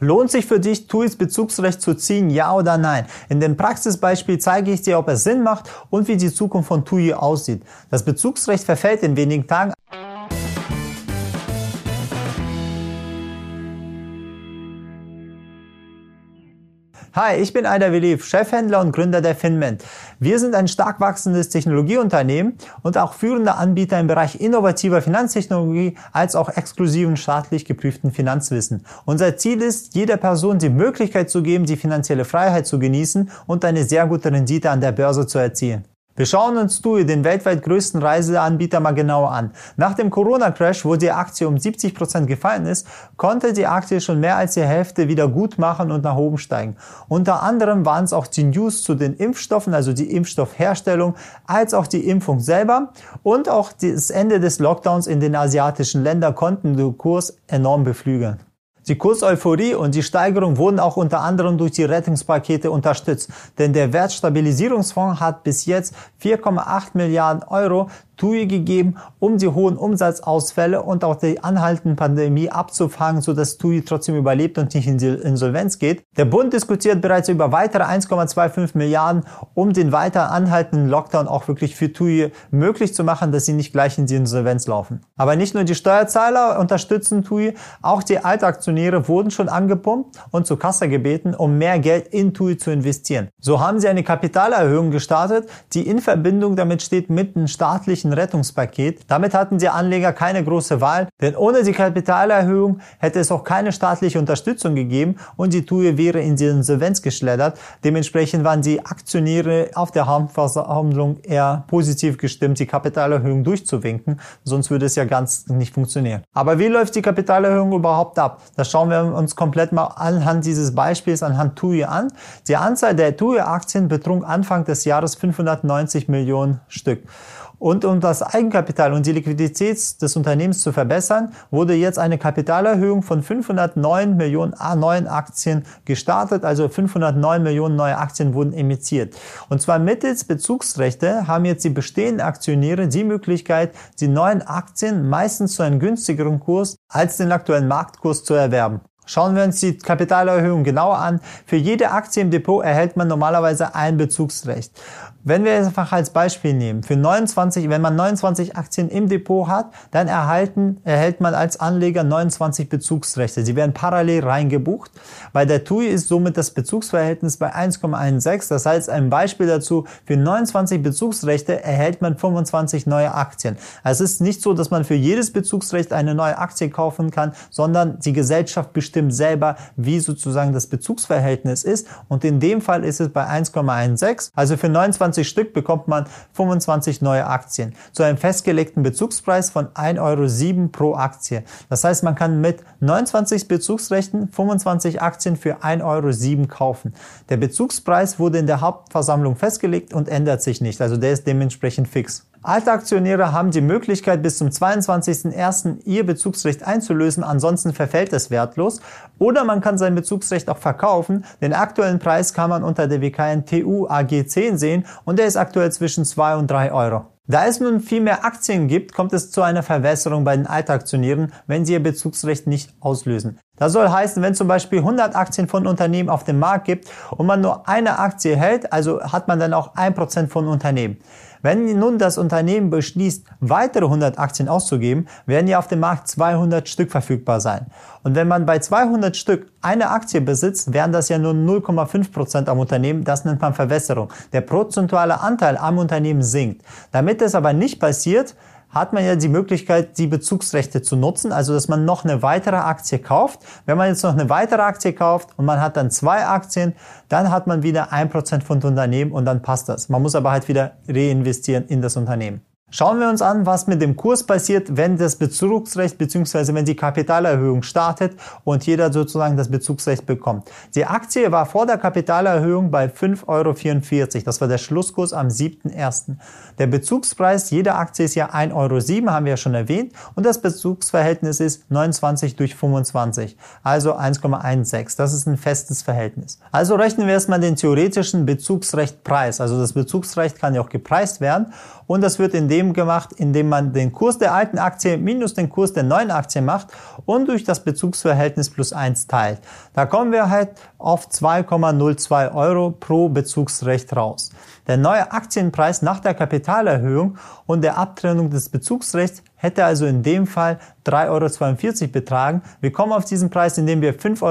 Lohnt sich für dich, TUIs Bezugsrecht zu ziehen, ja oder nein? In dem Praxisbeispiel zeige ich dir, ob es Sinn macht und wie die Zukunft von TUI aussieht. Das Bezugsrecht verfällt in wenigen Tagen. Hi, ich bin Aida Veliv, Chefhändler und Gründer der Finment. Wir sind ein stark wachsendes Technologieunternehmen und auch führender Anbieter im Bereich innovativer Finanztechnologie als auch exklusiven staatlich geprüften Finanzwissen. Unser Ziel ist, jeder Person die Möglichkeit zu geben, die finanzielle Freiheit zu genießen und eine sehr gute Rendite an der Börse zu erzielen. Wir schauen uns TUI, den weltweit größten Reiseanbieter, mal genauer an. Nach dem Corona-Crash, wo die Aktie um 70 Prozent gefallen ist, konnte die Aktie schon mehr als die Hälfte wieder gut machen und nach oben steigen. Unter anderem waren es auch die News zu den Impfstoffen, also die Impfstoffherstellung, als auch die Impfung selber und auch das Ende des Lockdowns in den asiatischen Ländern konnten den Kurs enorm beflügeln. Die Kurseuphorie und die Steigerung wurden auch unter anderem durch die Rettungspakete unterstützt, denn der Wertstabilisierungsfonds hat bis jetzt 4,8 Milliarden Euro TUI gegeben, um die hohen Umsatzausfälle und auch die anhaltende Pandemie abzufangen, sodass TUI trotzdem überlebt und nicht in die Insolvenz geht. Der Bund diskutiert bereits über weitere 1,25 Milliarden, um den weiter anhaltenden Lockdown auch wirklich für TUI möglich zu machen, dass sie nicht gleich in die Insolvenz laufen. Aber nicht nur die Steuerzahler unterstützen TUI, auch die Altaktionäre wurden schon angepumpt und zur Kasse gebeten, um mehr Geld in TUI zu investieren. So haben sie eine Kapitalerhöhung gestartet, die in Verbindung damit steht mit einem staatlichen zusätzlichen Rettungspaket. Damit hatten die Anleger keine große Wahl, denn ohne die Kapitalerhöhung hätte es auch keine staatliche Unterstützung gegeben und die TUI wäre in die Insolvenz geschleddert. Dementsprechend waren die Aktionäre auf der Hauptversammlung eher positiv gestimmt, die Kapitalerhöhung durchzuwinken, sonst würde es ja ganz nicht funktionieren. Aber wie läuft die Kapitalerhöhung überhaupt ab? Das schauen wir uns komplett mal anhand dieses Beispiels anhand TUI an. Die Anzahl der TUI-Aktien betrug Anfang des Jahres 590 Millionen Stück. Und um das Eigenkapital und die Liquidität des Unternehmens zu verbessern, wurde jetzt eine Kapitalerhöhung von 509 Millionen neuen Aktien gestartet. Also 509 Millionen neue Aktien wurden emittiert. Und zwar mittels Bezugsrechte haben jetzt die bestehenden Aktionäre die Möglichkeit, die neuen Aktien meistens zu einem günstigeren Kurs als den aktuellen Marktkurs zu erwerben. Schauen wir uns die Kapitalerhöhung genauer an. Für jede Aktie im Depot erhält man normalerweise ein Bezugsrecht. Wenn wir es einfach als Beispiel nehmen, für 29, wenn man 29 Aktien im Depot hat, dann erhalten, erhält man als Anleger 29 Bezugsrechte. Sie werden parallel reingebucht. Bei der TUI ist somit das Bezugsverhältnis bei 1,16. Das heißt, ein Beispiel dazu, für 29 Bezugsrechte erhält man 25 neue Aktien. Also es ist nicht so, dass man für jedes Bezugsrecht eine neue Aktie kaufen kann, sondern die Gesellschaft bestimmt selber, wie sozusagen das Bezugsverhältnis ist. Und in dem Fall ist es bei 1,16. Also für 29 25 Stück bekommt man 25 neue Aktien zu einem festgelegten Bezugspreis von 1,07 Euro pro Aktie. Das heißt, man kann mit 29 Bezugsrechten 25 Aktien für 1,07 Euro kaufen. Der Bezugspreis wurde in der Hauptversammlung festgelegt und ändert sich nicht. Also der ist dementsprechend fix. Alte Aktionäre haben die Möglichkeit, bis zum 22.01. ihr Bezugsrecht einzulösen, ansonsten verfällt es wertlos. Oder man kann sein Bezugsrecht auch verkaufen. Den aktuellen Preis kann man unter der WKN TU AG 10 sehen und der ist aktuell zwischen 2 und 3 Euro. Da es nun viel mehr Aktien gibt, kommt es zu einer Verwässerung bei den Altaktionären, wenn sie ihr Bezugsrecht nicht auslösen. Das soll heißen, wenn zum Beispiel 100 Aktien von Unternehmen auf dem Markt gibt und man nur eine Aktie hält, also hat man dann auch 1% von Unternehmen. Wenn nun das Unternehmen beschließt, weitere 100 Aktien auszugeben, werden ja auf dem Markt 200 Stück verfügbar sein. Und wenn man bei 200 Stück eine Aktie besitzt, wären das ja nur 0,5 Prozent am Unternehmen. Das nennt man Verwässerung. Der prozentuale Anteil am Unternehmen sinkt. Damit das aber nicht passiert, hat man ja die Möglichkeit, die Bezugsrechte zu nutzen, also dass man noch eine weitere Aktie kauft. Wenn man jetzt noch eine weitere Aktie kauft und man hat dann zwei Aktien, dann hat man wieder ein Prozent von Unternehmen und dann passt das. Man muss aber halt wieder reinvestieren in das Unternehmen. Schauen wir uns an, was mit dem Kurs passiert, wenn das Bezugsrecht bzw. wenn die Kapitalerhöhung startet und jeder sozusagen das Bezugsrecht bekommt. Die Aktie war vor der Kapitalerhöhung bei 5,44 Euro. Das war der Schlusskurs am 7.1. Der Bezugspreis jeder Aktie ist ja 1,07 Euro, haben wir ja schon erwähnt. Und das Bezugsverhältnis ist 29 durch 25, also 1,16. Das ist ein festes Verhältnis. Also rechnen wir erstmal den theoretischen Bezugsrechtpreis. Also das Bezugsrecht kann ja auch gepreist werden. Und das wird in dem indem gemacht, indem man den Kurs der alten Aktie minus den Kurs der neuen Aktie macht und durch das Bezugsverhältnis plus eins teilt. Da kommen wir halt auf 2,02 Euro pro Bezugsrecht raus. Der neue Aktienpreis nach der Kapitalerhöhung und der Abtrennung des Bezugsrechts hätte also in dem Fall 3,42 Euro betragen. Wir kommen auf diesen Preis, indem wir 5,44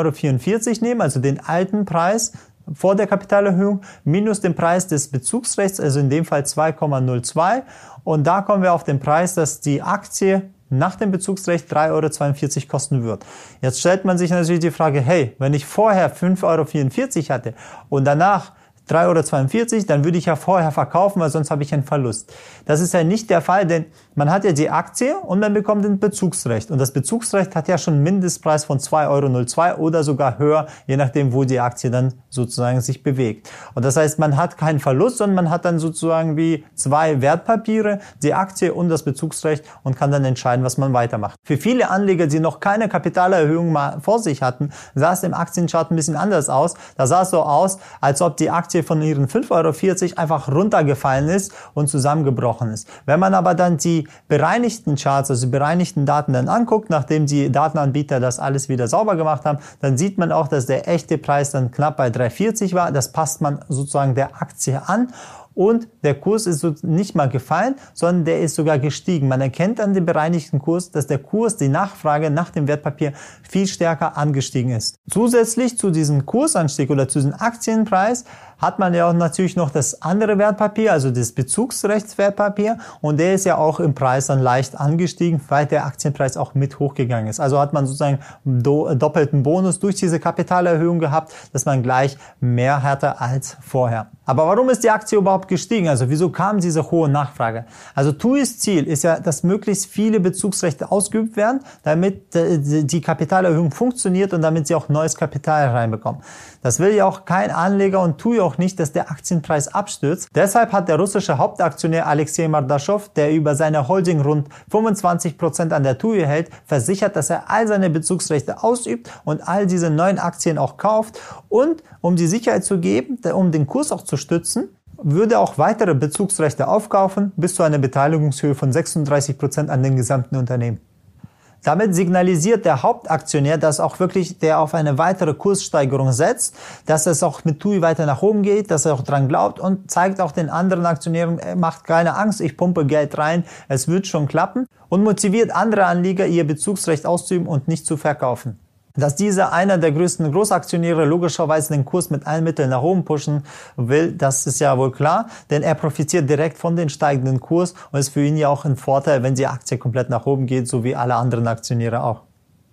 Euro nehmen, also den alten Preis vor der Kapitalerhöhung minus den Preis des Bezugsrechts, also in dem Fall 2,02. Und da kommen wir auf den Preis, dass die Aktie nach dem Bezugsrecht 3,42 Euro kosten wird. Jetzt stellt man sich natürlich die Frage, hey, wenn ich vorher 5,44 Euro hatte und danach 3,42 Euro, dann würde ich ja vorher verkaufen, weil sonst habe ich einen Verlust. Das ist ja nicht der Fall, denn man hat ja die Aktie und man bekommt ein Bezugsrecht. Und das Bezugsrecht hat ja schon einen Mindestpreis von 2,02 Euro oder sogar höher, je nachdem, wo die Aktie dann sozusagen sich bewegt. Und das heißt, man hat keinen Verlust, sondern man hat dann sozusagen wie zwei Wertpapiere, die Aktie und das Bezugsrecht und kann dann entscheiden, was man weitermacht. Für viele Anleger, die noch keine Kapitalerhöhung mal vor sich hatten, sah es im Aktienchart ein bisschen anders aus. Da sah es so aus, als ob die Aktie von ihren 5,40 Euro einfach runtergefallen ist und zusammengebrochen ist. Wenn man aber dann die bereinigten Charts, also die bereinigten Daten dann anguckt, nachdem die Datenanbieter das alles wieder sauber gemacht haben, dann sieht man auch, dass der echte Preis dann knapp bei 3,40 war. Das passt man sozusagen der Aktie an und der Kurs ist nicht mal gefallen, sondern der ist sogar gestiegen. Man erkennt an dem bereinigten Kurs, dass der Kurs, die Nachfrage nach dem Wertpapier viel stärker angestiegen ist. Zusätzlich zu diesem Kursanstieg oder zu diesem Aktienpreis hat man ja auch natürlich noch das andere Wertpapier, also das Bezugsrechtswertpapier und der ist ja auch im Preis dann leicht angestiegen, weil der Aktienpreis auch mit hochgegangen ist. Also hat man sozusagen doppelten Bonus durch diese Kapitalerhöhung gehabt, dass man gleich mehr hatte als vorher. Aber warum ist die Aktie überhaupt gestiegen? Also wieso kam diese hohe Nachfrage? Also TUIs Ziel ist ja, dass möglichst viele Bezugsrechte ausgeübt werden, damit äh, die Kapitalerhöhung funktioniert und damit sie auch neues Kapital reinbekommen. Das will ja auch kein Anleger und TUI auch nicht, dass der Aktienpreis abstürzt. Deshalb hat der russische Hauptaktionär Alexei Mardaschow, der über seine Holding rund 25 Prozent an der TUI hält, versichert, dass er all seine Bezugsrechte ausübt und all diese neuen Aktien auch kauft. Und um die Sicherheit zu geben, um den Kurs auch zu stützen, würde auch weitere Bezugsrechte aufkaufen bis zu einer Beteiligungshöhe von 36 Prozent an den gesamten Unternehmen. Damit signalisiert der Hauptaktionär, dass auch wirklich der auf eine weitere Kurssteigerung setzt, dass es auch mit TUI weiter nach oben geht, dass er auch dran glaubt und zeigt auch den anderen Aktionären, macht keine Angst, ich pumpe Geld rein, es wird schon klappen und motiviert andere Anleger, ihr Bezugsrecht auszuüben und nicht zu verkaufen. Dass dieser einer der größten Großaktionäre logischerweise den Kurs mit allen Mitteln nach oben pushen will, das ist ja wohl klar, denn er profitiert direkt von den steigenden Kurs und ist für ihn ja auch ein Vorteil, wenn die Aktie komplett nach oben geht, so wie alle anderen Aktionäre auch.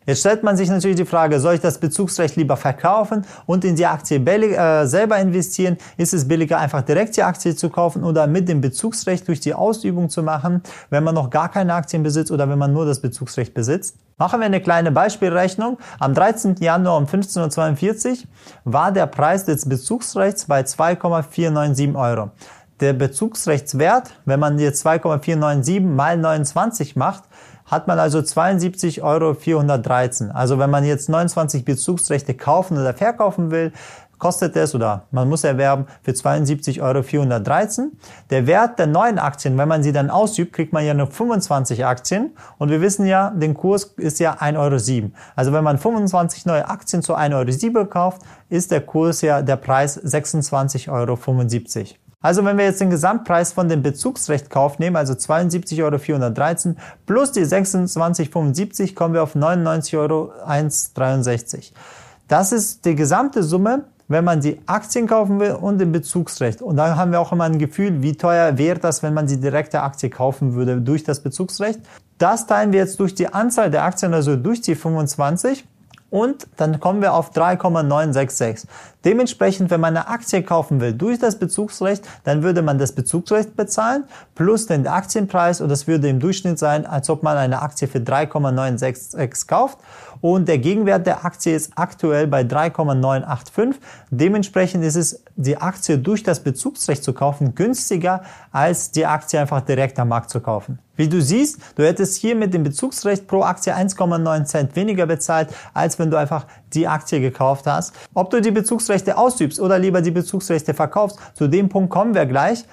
Jetzt stellt man sich natürlich die Frage, soll ich das Bezugsrecht lieber verkaufen und in die Aktie billig, äh, selber investieren? Ist es billiger, einfach direkt die Aktie zu kaufen oder mit dem Bezugsrecht durch die Ausübung zu machen, wenn man noch gar keine Aktien besitzt oder wenn man nur das Bezugsrecht besitzt? Machen wir eine kleine Beispielrechnung. Am 13. Januar um 15.42 Uhr war der Preis des Bezugsrechts bei 2,497 Euro. Der Bezugsrechtswert, wenn man jetzt 2,497 mal 29 macht, hat man also 72,413 Euro. Also wenn man jetzt 29 Bezugsrechte kaufen oder verkaufen will, kostet es oder man muss erwerben für 72,413 Euro. Der Wert der neuen Aktien, wenn man sie dann ausübt, kriegt man ja nur 25 Aktien und wir wissen ja, den Kurs ist ja 1,07 Euro. Also wenn man 25 neue Aktien zu 1,07 Euro kauft, ist der Kurs ja der Preis 26,75 Euro. Also wenn wir jetzt den Gesamtpreis von dem Bezugsrechtkauf nehmen, also 72,413 Euro plus die 26,75 kommen wir auf 99,163 Euro. Das ist die gesamte Summe, wenn man die Aktien kaufen will und den Bezugsrecht. Und dann haben wir auch immer ein Gefühl, wie teuer wäre das, wenn man die direkte Aktie kaufen würde durch das Bezugsrecht. Das teilen wir jetzt durch die Anzahl der Aktien, also durch die 25 und dann kommen wir auf 3,966. Dementsprechend, wenn man eine Aktie kaufen will durch das Bezugsrecht, dann würde man das Bezugsrecht bezahlen plus den Aktienpreis und das würde im Durchschnitt sein, als ob man eine Aktie für 3,966 kauft und der Gegenwert der Aktie ist aktuell bei 3,985. Dementsprechend ist es, die Aktie durch das Bezugsrecht zu kaufen, günstiger als die Aktie einfach direkt am Markt zu kaufen. Wie du siehst, du hättest hier mit dem Bezugsrecht pro Aktie 1,9 Cent weniger bezahlt, als wenn du einfach die Aktie gekauft hast. Ob du die Bezugsrechte ausübst oder lieber die Bezugsrechte verkaufst, zu dem Punkt kommen wir gleich.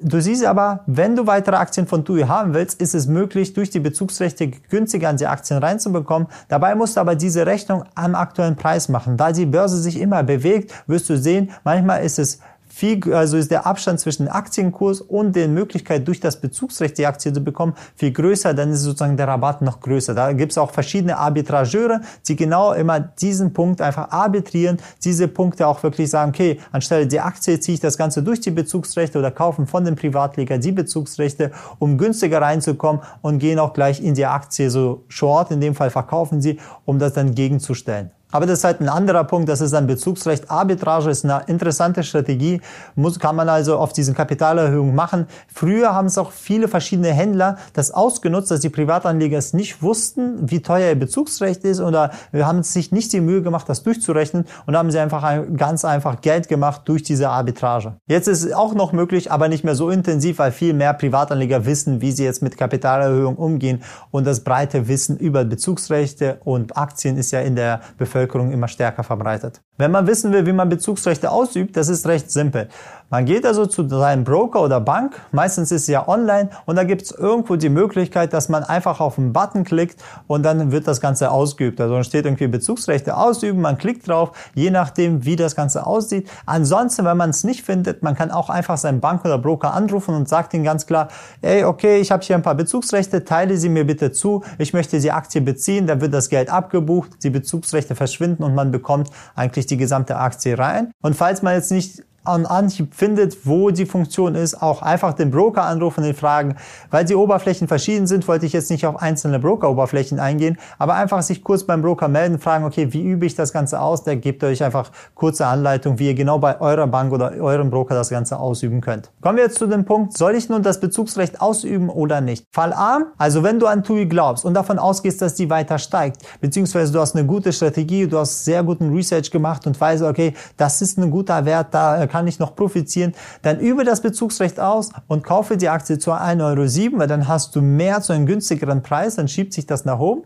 Du siehst aber, wenn du weitere Aktien von TUI haben willst, ist es möglich, durch die Bezugsrechte günstiger an die Aktien reinzubekommen. Dabei musst du aber diese Rechnung am aktuellen Preis machen. Da die Börse sich immer bewegt, wirst du sehen, manchmal ist es viel, also ist der Abstand zwischen Aktienkurs und der Möglichkeit, durch das Bezugsrecht die Aktie zu bekommen, viel größer, dann ist sozusagen der Rabatt noch größer. Da gibt es auch verschiedene Arbitrageure, die genau immer diesen Punkt einfach arbitrieren, diese Punkte auch wirklich sagen, okay, anstelle der Aktie ziehe ich das Ganze durch die Bezugsrechte oder kaufen von dem Privatleger die Bezugsrechte, um günstiger reinzukommen und gehen auch gleich in die Aktie so short, in dem Fall verkaufen sie, um das dann gegenzustellen. Aber das ist halt ein anderer Punkt, das ist ein Bezugsrecht. Arbitrage ist eine interessante Strategie, muss, kann man also auf diesen Kapitalerhöhungen machen. Früher haben es auch viele verschiedene Händler das ausgenutzt, dass die Privatanleger es nicht wussten, wie teuer ihr Bezugsrecht ist oder haben sich nicht die Mühe gemacht, das durchzurechnen und haben sie einfach ganz einfach Geld gemacht durch diese Arbitrage. Jetzt ist es auch noch möglich, aber nicht mehr so intensiv, weil viel mehr Privatanleger wissen, wie sie jetzt mit Kapitalerhöhung umgehen und das breite Wissen über Bezugsrechte und Aktien ist ja in der Bevölkerung Bevölkerung immer stärker verbreitet. Wenn man wissen will, wie man Bezugsrechte ausübt, das ist recht simpel. Man geht also zu seinem Broker oder Bank, meistens ist es ja online und da gibt es irgendwo die Möglichkeit, dass man einfach auf einen Button klickt und dann wird das Ganze ausgeübt. Also dann steht irgendwie Bezugsrechte ausüben, man klickt drauf, je nachdem, wie das Ganze aussieht. Ansonsten, wenn man es nicht findet, man kann auch einfach seinen Bank oder Broker anrufen und sagt ihnen ganz klar, ey, okay, ich habe hier ein paar Bezugsrechte, teile sie mir bitte zu, ich möchte die Aktie beziehen, dann wird das Geld abgebucht, die Bezugsrechte verschwinden und man bekommt eigentlich die gesamte Aktie rein. Und falls man jetzt nicht an Anhieb findet, wo die Funktion ist, auch einfach den Broker anrufen und fragen. Weil die Oberflächen verschieden sind, wollte ich jetzt nicht auf einzelne Broker-Oberflächen eingehen, aber einfach sich kurz beim Broker melden, fragen, okay, wie übe ich das Ganze aus? Der gibt euch einfach kurze Anleitung, wie ihr genau bei eurer Bank oder eurem Broker das Ganze ausüben könnt. Kommen wir jetzt zu dem Punkt, soll ich nun das Bezugsrecht ausüben oder nicht? Fall A, also wenn du an TUI glaubst und davon ausgehst, dass die weiter steigt, beziehungsweise du hast eine gute Strategie, du hast sehr guten Research gemacht und weißt, okay, das ist ein guter Wert, da kann ich noch profitieren, dann übe das Bezugsrecht aus und kaufe die Aktie zu 1,07 Euro, weil dann hast du mehr zu einem günstigeren Preis, dann schiebt sich das nach oben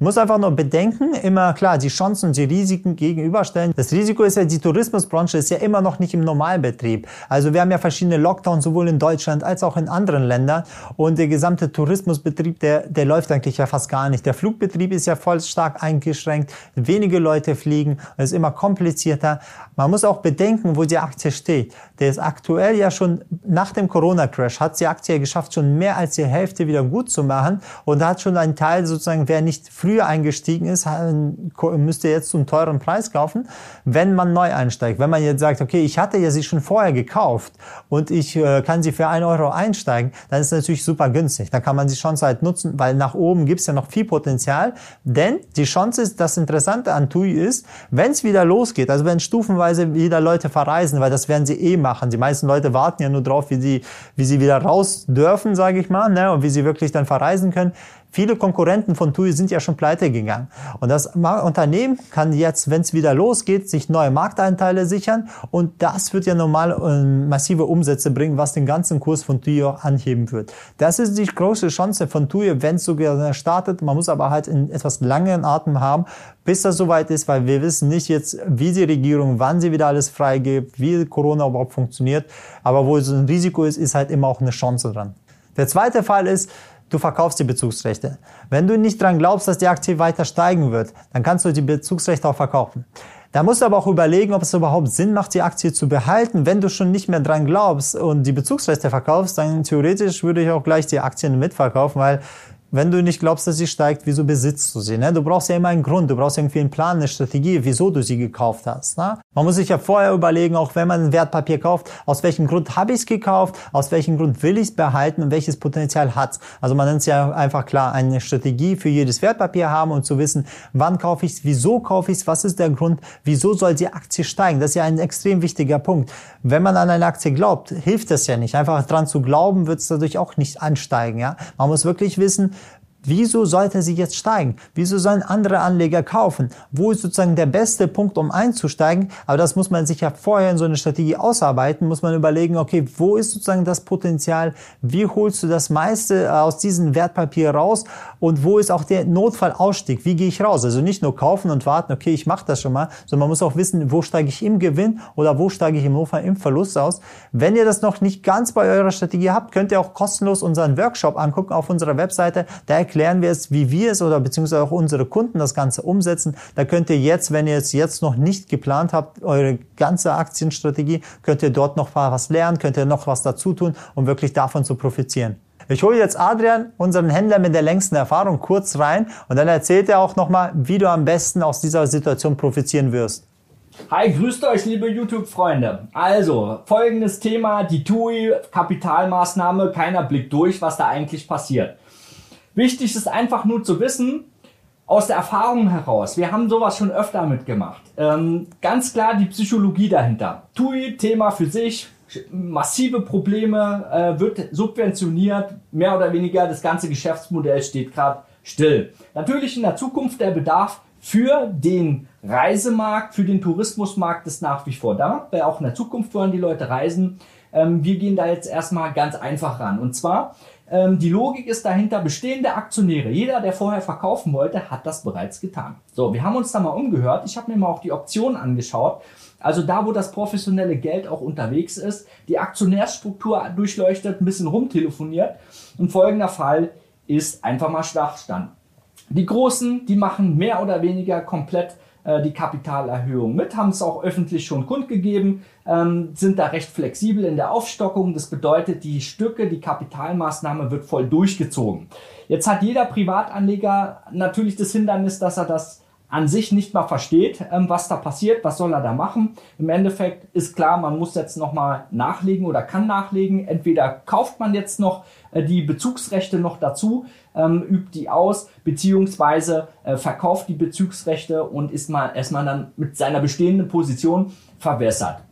muss einfach nur bedenken, immer klar, die Chancen und die Risiken gegenüberstellen. Das Risiko ist ja, die Tourismusbranche ist ja immer noch nicht im Normalbetrieb. Also wir haben ja verschiedene Lockdowns sowohl in Deutschland als auch in anderen Ländern und der gesamte Tourismusbetrieb, der, der läuft eigentlich ja fast gar nicht. Der Flugbetrieb ist ja voll stark eingeschränkt, wenige Leute fliegen, es ist immer komplizierter. Man muss auch bedenken, wo die Aktie steht. Der ist aktuell ja schon nach dem Corona-Crash, hat die Aktie geschafft, schon mehr als die Hälfte wieder gut zu machen und hat schon einen Teil sozusagen, wer nicht früh früher eingestiegen ist, müsst jetzt zum teuren Preis kaufen, wenn man neu einsteigt. Wenn man jetzt sagt, okay, ich hatte ja sie schon vorher gekauft und ich äh, kann sie für ein Euro einsteigen, dann ist natürlich super günstig. Da kann man die Chance halt nutzen, weil nach oben gibt es ja noch viel Potenzial. Denn die Chance ist, das Interessante an TUI ist, wenn es wieder losgeht, also wenn stufenweise wieder Leute verreisen, weil das werden sie eh machen. Die meisten Leute warten ja nur drauf, wie sie, wie sie wieder raus dürfen, sage ich mal, ne, und wie sie wirklich dann verreisen können. Viele Konkurrenten von TUI sind ja schon pleite gegangen. Und das Unternehmen kann jetzt, wenn es wieder losgeht, sich neue Markteinteile sichern. Und das wird ja normal äh, massive Umsätze bringen, was den ganzen Kurs von TUI auch anheben wird. Das ist die große Chance von TUI, wenn es sogar startet. Man muss aber halt einen etwas langen Atem haben, bis das soweit ist, weil wir wissen nicht jetzt, wie die Regierung, wann sie wieder alles freigibt, wie Corona überhaupt funktioniert. Aber wo es ein Risiko ist, ist halt immer auch eine Chance dran. Der zweite Fall ist, du verkaufst die Bezugsrechte. Wenn du nicht dran glaubst, dass die Aktie weiter steigen wird, dann kannst du die Bezugsrechte auch verkaufen. Da musst du aber auch überlegen, ob es überhaupt Sinn macht, die Aktie zu behalten. Wenn du schon nicht mehr dran glaubst und die Bezugsrechte verkaufst, dann theoretisch würde ich auch gleich die Aktien mitverkaufen, weil wenn du nicht glaubst, dass sie steigt, wieso besitzt du sie? Ne? Du brauchst ja immer einen Grund, du brauchst irgendwie einen Plan, eine Strategie, wieso du sie gekauft hast. Ne? Man muss sich ja vorher überlegen, auch wenn man ein Wertpapier kauft, aus welchem Grund habe ich es gekauft, aus welchem Grund will ich es behalten und welches Potenzial hat Also man nennt es ja einfach klar, eine Strategie für jedes Wertpapier haben und zu wissen, wann kaufe ich es, wieso kaufe ich es, was ist der Grund, wieso soll die Aktie steigen. Das ist ja ein extrem wichtiger Punkt. Wenn man an eine Aktie glaubt, hilft das ja nicht. Einfach dran zu glauben, wird es dadurch auch nicht ansteigen. Ja? Man muss wirklich wissen, Wieso sollte sie jetzt steigen? Wieso sollen andere Anleger kaufen? Wo ist sozusagen der beste Punkt, um einzusteigen? Aber das muss man sich ja vorher in so eine Strategie ausarbeiten, muss man überlegen, okay, wo ist sozusagen das Potenzial? Wie holst du das meiste aus diesem Wertpapier raus? Und wo ist auch der Notfallausstieg? Wie gehe ich raus? Also nicht nur kaufen und warten, okay, ich mache das schon mal, sondern man muss auch wissen, wo steige ich im Gewinn oder wo steige ich im Notfall im Verlust aus. Wenn ihr das noch nicht ganz bei eurer Strategie habt, könnt ihr auch kostenlos unseren Workshop angucken auf unserer Webseite. Da erklären wir es, wie wir es oder beziehungsweise auch unsere Kunden das Ganze umsetzen. Da könnt ihr jetzt, wenn ihr es jetzt noch nicht geplant habt, eure ganze Aktienstrategie, könnt ihr dort noch was lernen, könnt ihr noch was dazu tun, um wirklich davon zu profitieren. Ich hole jetzt Adrian, unseren Händler mit der längsten Erfahrung, kurz rein und dann erzählt er auch nochmal, wie du am besten aus dieser Situation profitieren wirst. Hi, grüßt euch, liebe YouTube-Freunde. Also, folgendes Thema, die TUI, Kapitalmaßnahme, keiner blickt durch, was da eigentlich passiert. Wichtig ist einfach nur zu wissen, aus der Erfahrung heraus, wir haben sowas schon öfter mitgemacht. Ähm, ganz klar die Psychologie dahinter. TUI, Thema für sich, massive Probleme, äh, wird subventioniert, mehr oder weniger das ganze Geschäftsmodell steht gerade still. Natürlich in der Zukunft der Bedarf für den Reisemarkt, für den Tourismusmarkt ist nach wie vor da, weil auch in der Zukunft wollen die Leute reisen. Ähm, wir gehen da jetzt erstmal ganz einfach ran. Und zwar die Logik ist dahinter, bestehende Aktionäre, jeder, der vorher verkaufen wollte, hat das bereits getan. So, wir haben uns da mal umgehört. Ich habe mir mal auch die Optionen angeschaut. Also da, wo das professionelle Geld auch unterwegs ist, die Aktionärsstruktur durchleuchtet, ein bisschen rumtelefoniert. Und folgender Fall ist einfach mal Schwachstand. Die Großen, die machen mehr oder weniger komplett die Kapitalerhöhung mit, haben es auch öffentlich schon kundgegeben, ähm, sind da recht flexibel in der Aufstockung. Das bedeutet, die Stücke, die Kapitalmaßnahme wird voll durchgezogen. Jetzt hat jeder Privatanleger natürlich das Hindernis, dass er das an sich nicht mal versteht, ähm, was da passiert, was soll er da machen. Im Endeffekt ist klar, man muss jetzt nochmal nachlegen oder kann nachlegen. Entweder kauft man jetzt noch äh, die Bezugsrechte noch dazu, ähm, übt die aus, beziehungsweise äh, verkauft die Bezugsrechte und ist mal erstmal dann mit seiner bestehenden Position verwässert.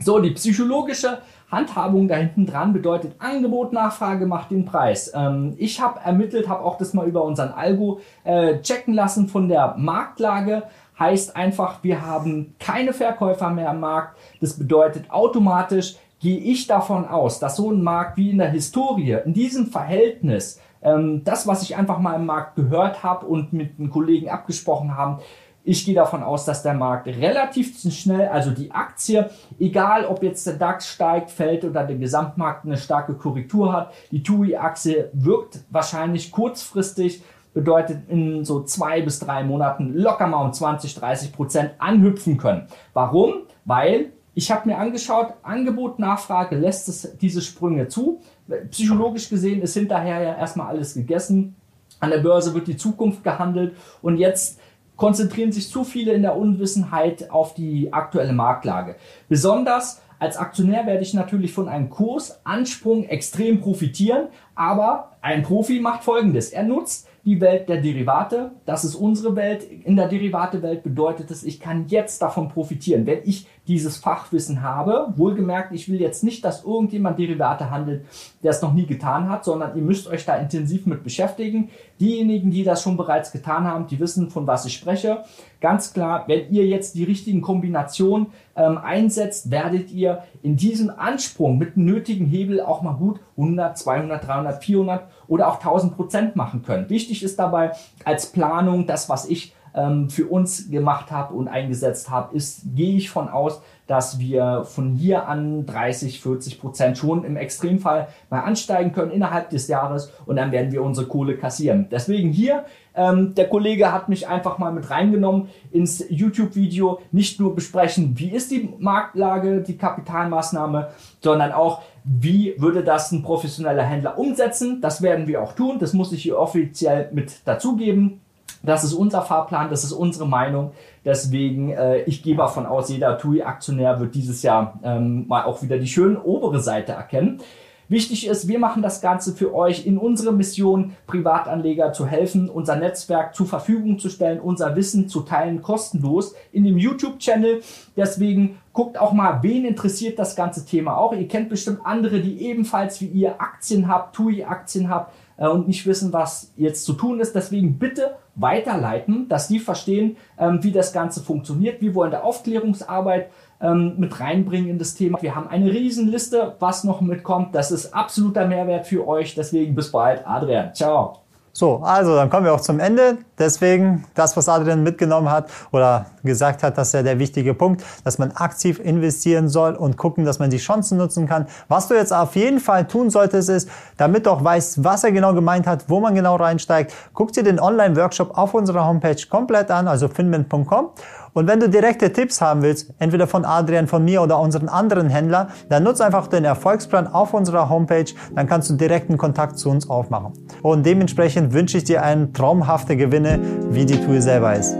So, die psychologische Handhabung da hinten dran bedeutet Angebot, Nachfrage macht den Preis. Ähm, ich habe ermittelt, habe auch das mal über unseren Algo äh, checken lassen von der Marktlage. Heißt einfach, wir haben keine Verkäufer mehr am Markt. Das bedeutet automatisch gehe ich davon aus, dass so ein Markt wie in der Historie, in diesem Verhältnis, ähm, das, was ich einfach mal im Markt gehört habe und mit einem Kollegen abgesprochen haben, ich gehe davon aus, dass der Markt relativ schnell, also die Aktie, egal ob jetzt der DAX steigt, fällt oder der Gesamtmarkt eine starke Korrektur hat, die TUI-Aktie wirkt wahrscheinlich kurzfristig, bedeutet in so zwei bis drei Monaten locker mal um 20, 30 Prozent anhüpfen können. Warum? Weil ich habe mir angeschaut, Angebot, Nachfrage lässt es diese Sprünge zu. Psychologisch gesehen ist hinterher ja erstmal alles gegessen. An der Börse wird die Zukunft gehandelt und jetzt konzentrieren sich zu viele in der Unwissenheit auf die aktuelle Marktlage. Besonders als Aktionär werde ich natürlich von einem Kursansprung extrem profitieren, aber ein Profi macht Folgendes. Er nutzt die Welt der Derivate. Das ist unsere Welt. In der Derivate-Welt bedeutet es, ich kann jetzt davon profitieren, wenn ich dieses Fachwissen habe. Wohlgemerkt, ich will jetzt nicht, dass irgendjemand Derivate handelt, der es noch nie getan hat, sondern ihr müsst euch da intensiv mit beschäftigen. Diejenigen, die das schon bereits getan haben, die wissen, von was ich spreche. Ganz klar, wenn ihr jetzt die richtigen Kombinationen ähm, einsetzt, werdet ihr in diesem Ansprung mit dem nötigen Hebel auch mal gut 100, 200, 300, 400 oder auch 1000 Prozent machen können. Wichtig ist dabei als Planung, das, was ich ähm, für uns gemacht habe und eingesetzt habe, ist, gehe ich von aus, dass wir von hier an 30, 40 Prozent schon im Extremfall mal ansteigen können innerhalb des Jahres und dann werden wir unsere Kohle kassieren. Deswegen hier, ähm, der Kollege hat mich einfach mal mit reingenommen ins YouTube-Video, nicht nur besprechen, wie ist die Marktlage, die Kapitalmaßnahme, sondern auch, wie würde das ein professioneller Händler umsetzen. Das werden wir auch tun, das muss ich hier offiziell mit dazugeben. Das ist unser Fahrplan, das ist unsere Meinung. Deswegen, äh, ich gehe davon aus, jeder TUI-Aktionär wird dieses Jahr ähm, mal auch wieder die schöne obere Seite erkennen. Wichtig ist, wir machen das Ganze für euch in unserer Mission, Privatanleger zu helfen, unser Netzwerk zur Verfügung zu stellen, unser Wissen zu teilen, kostenlos in dem YouTube-Channel. Deswegen guckt auch mal, wen interessiert das ganze Thema auch. Ihr kennt bestimmt andere, die ebenfalls wie ihr Aktien habt, TUI-Aktien habt äh, und nicht wissen, was jetzt zu tun ist. Deswegen bitte weiterleiten, dass die verstehen, ähm, wie das Ganze funktioniert. Wir wollen da Aufklärungsarbeit ähm, mit reinbringen in das Thema. Wir haben eine Riesenliste, was noch mitkommt. Das ist absoluter Mehrwert für euch. Deswegen bis bald. Adrian, ciao. So, also dann kommen wir auch zum Ende. Deswegen das, was Adrian mitgenommen hat oder gesagt hat, das ist ja der wichtige Punkt, dass man aktiv investieren soll und gucken, dass man die Chancen nutzen kann. Was du jetzt auf jeden Fall tun solltest, ist, damit du auch weißt, was er genau gemeint hat, wo man genau reinsteigt, guck dir den Online-Workshop auf unserer Homepage komplett an, also finment.com und wenn du direkte Tipps haben willst, entweder von Adrian, von mir oder unseren anderen Händler, dann nutze einfach den Erfolgsplan auf unserer Homepage, dann kannst du direkten Kontakt zu uns aufmachen. Und dementsprechend wünsche ich dir einen traumhafte Gewinne, wie die Tour selber ist.